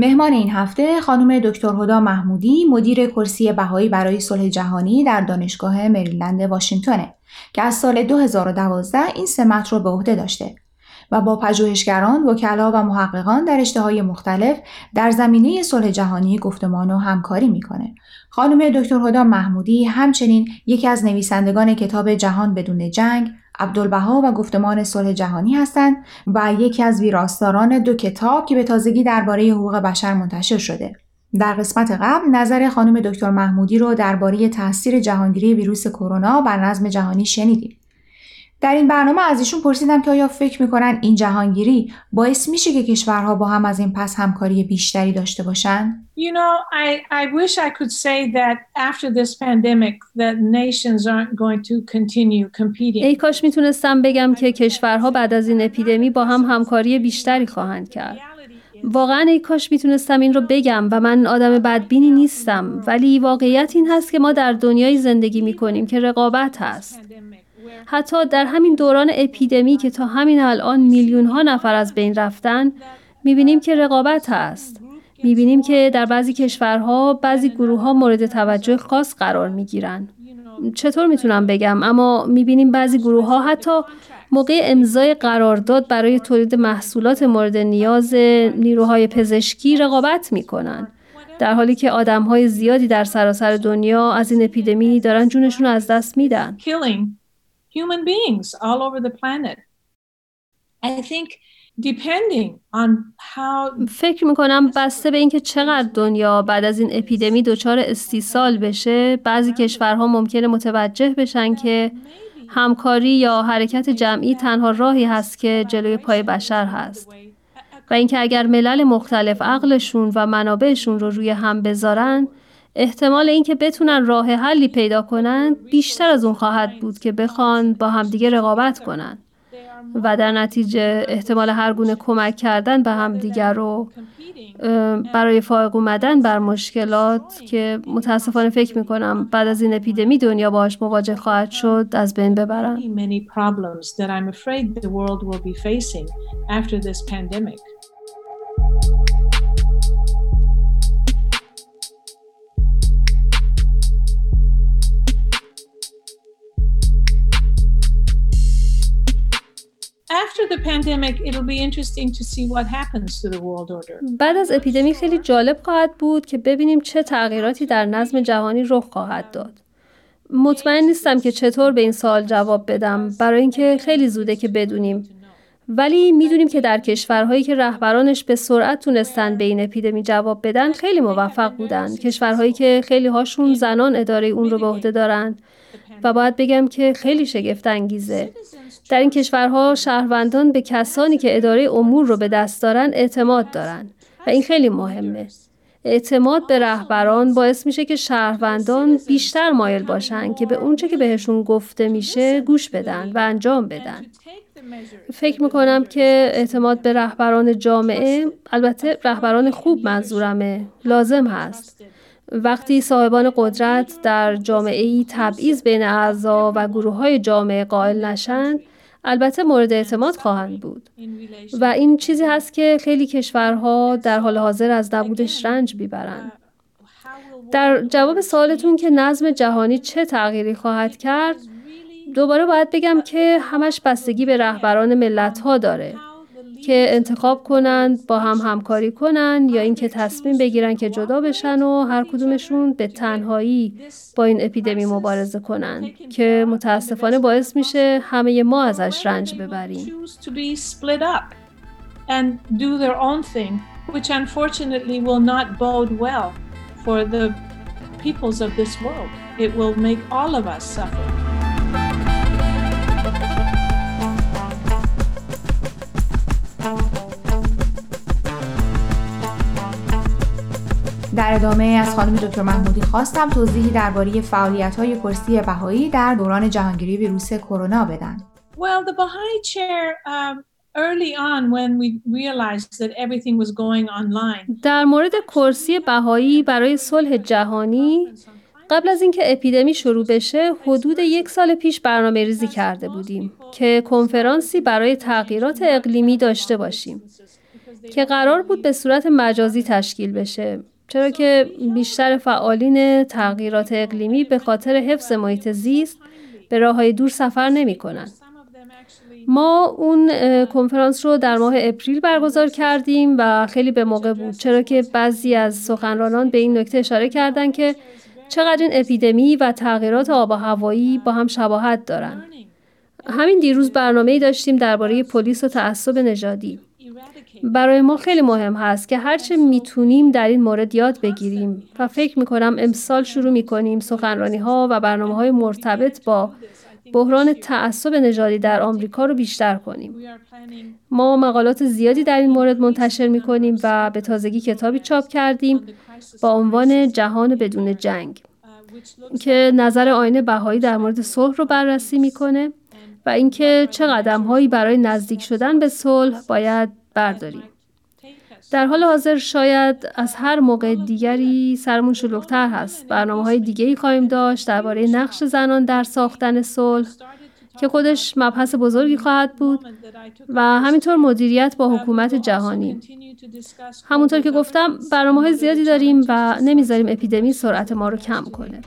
مهمان این هفته خانم دکتر هدا محمودی مدیر کرسی بهایی برای صلح جهانی در دانشگاه مریلند واشنگتنه که از سال 2012 این سمت رو به عهده داشته و با پژوهشگران، وکلا و محققان در های مختلف در زمینه صلح جهانی گفتمان و همکاری می‌کنه. خانم دکتر هدا محمودی همچنین یکی از نویسندگان کتاب جهان بدون جنگ، عبدالبها و گفتمان صلح جهانی هستند و یکی از ویراستاران دو کتاب که به تازگی درباره حقوق بشر منتشر شده. در قسمت قبل نظر خانم دکتر محمودی رو درباره تاثیر جهانگیری ویروس کرونا بر نظم جهانی شنیدیم. در این برنامه از ایشون پرسیدم که آیا فکر می‌کنن این جهانگیری باعث میشه که کشورها با هم از این پس همکاری بیشتری داشته باشن؟ You know, I, I wish I could say that after this pandemic that nations aren't going to continue competing. ای کاش می‌تونستم بگم که کشورها بعد از این اپیدمی با هم همکاری بیشتری خواهند کرد. واقعا ای کاش می‌تونستم این رو بگم و من آدم بدبینی نیستم ولی واقعیت این هست که ما در دنیای زندگی می‌کنیم که رقابت هست. حتی در همین دوران اپیدمی که تا همین الان میلیون ها نفر از بین رفتن می‌بینیم که رقابت هست. می‌بینیم که در بعضی کشورها بعضی گروه ها مورد توجه خاص قرار می‌گیرن. چطور می‌تونم بگم اما می‌بینیم بعضی گروه ها حتی موقع امضای قرارداد برای تولید محصولات مورد نیاز نیروهای پزشکی رقابت می‌کنن. در حالی که آدم های زیادی در سراسر دنیا از این اپیدمی دارن جونشون از دست میدن. Human beings all over the planet. I think depending on how فکر می‌کنم بسته به اینکه چقدر دنیا بعد از این اپیدمی دچار استیصال بشه بعضی کشورها ممکنه متوجه بشن که همکاری یا حرکت جمعی تنها راهی هست که جلوی پای بشر هست و اینکه اگر ملل مختلف عقلشون و منابعشون رو روی هم بذارن احتمال اینکه بتونن راه حلی پیدا کنن بیشتر از اون خواهد بود که بخوان با همدیگه رقابت کنن. و در نتیجه احتمال هر گونه کمک کردن به همدیگر رو برای فائق اومدن بر مشکلات که متاسفانه فکر می‌کنم بعد از این اپیدمی دنیا باهاش مواجه خواهد شد از بین ببرن. بعد از اپیدمی خیلی جالب خواهد بود که ببینیم چه تغییراتی در نظم جهانی رخ خواهد داد. مطمئن نیستم که چطور به این سوال جواب بدم برای اینکه خیلی زوده که بدونیم. ولی می‌دونیم که در کشورهایی که رهبرانش به سرعت تونستن به این اپیدمی جواب بدن خیلی موفق بودن. کشورهایی که خیلی هاشون زنان اداره اون رو به عهده دارند و باید بگم که خیلی شگفت انگیزه در این کشورها شهروندان به کسانی که اداره امور رو به دست دارن اعتماد دارن و این خیلی مهمه اعتماد به رهبران باعث میشه که شهروندان بیشتر مایل باشن که به اونچه که بهشون گفته میشه گوش بدن و انجام بدن. فکر می‌کنم که اعتماد به رهبران جامعه البته رهبران خوب منظورمه لازم هست. وقتی صاحبان قدرت در جامعه ای تبعیض بین اعضا و گروه های جامعه قائل نشند البته مورد اعتماد خواهند بود و این چیزی هست که خیلی کشورها در حال حاضر از نبودش رنج می‌برند. در جواب سوالتون که نظم جهانی چه تغییری خواهد کرد دوباره باید بگم که همش بستگی به رهبران ملت ها داره که انتخاب کنند با هم همکاری کنند یا اینکه تصمیم بگیرن که جدا بشن و هر کدومشون به تنهایی با این اپیدمی مبارزه کنند که متاسفانه باعث میشه همه ما ازش رنج ببریم It will make all of us suffer. در ادامه از خانم دکتر محمودی خواستم توضیحی درباره فعالیت های کرسی بهایی در دوران جهانگیری ویروس کرونا بدن. Well, the Baha'i chair um, early on when we realized that everything was going online. در مورد کرسی بهایی برای صلح جهانی قبل از اینکه اپیدمی شروع بشه حدود یک سال پیش برنامه ریزی کرده بودیم که کنفرانسی برای تغییرات اقلیمی داشته باشیم که قرار بود به صورت مجازی تشکیل بشه چرا که بیشتر فعالین تغییرات اقلیمی به خاطر حفظ محیط زیست به راه های دور سفر نمی کنند. ما اون کنفرانس رو در ماه اپریل برگزار کردیم و خیلی به موقع بود چرا که بعضی از سخنرانان به این نکته اشاره کردند که چقدر این اپیدمی و تغییرات آب و هوایی با هم شباهت دارن. همین دیروز برنامه داشتیم درباره پلیس و تعصب نژادی. برای ما خیلی مهم هست که هرچه می‌تونیم در این مورد یاد بگیریم و فکر می‌کنم امسال شروع می‌کنیم سخنرانی ها و برنامه های مرتبط با بحران تعصب نژادی در آمریکا رو بیشتر کنیم. ما مقالات زیادی در این مورد منتشر می‌کنیم و به تازگی کتابی چاپ کردیم با عنوان جهان بدون جنگ که نظر آینه بهایی در مورد صلح رو بررسی می‌کنه و اینکه چه قدم هایی برای نزدیک شدن به صلح باید برداریم. در حال حاضر شاید از هر موقع دیگری سرمون شلوغتر هست. برنامه های دیگه ای خواهیم داشت درباره نقش زنان در ساختن صلح که خودش مبحث بزرگی خواهد بود و همینطور مدیریت با حکومت جهانی. همونطور که گفتم برنامه های زیادی داریم و نمی‌ذاریم اپیدمی سرعت ما رو کم کنه.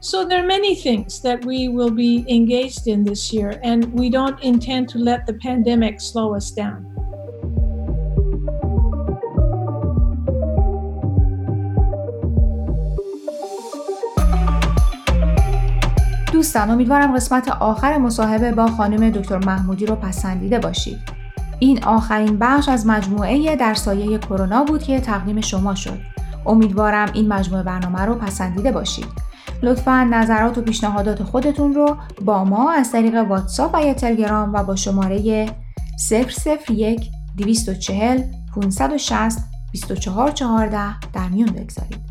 So there are many things that we will be engaged in this year and we don't intend to let the pandemic slow us down. دوستان امیدوارم قسمت آخر مصاحبه با خانم دکتر محمودی رو پسندیده باشید. این آخرین بخش از مجموعه در سایه کرونا بود که تقدیم شما شد. امیدوارم این مجموعه برنامه رو پسندیده باشید. لطفا نظرات و پیشنهادات خودتون رو با ما از طریق واتساپ و یا تلگرام و با شماره 001 240 560 2414 در میون بگذارید.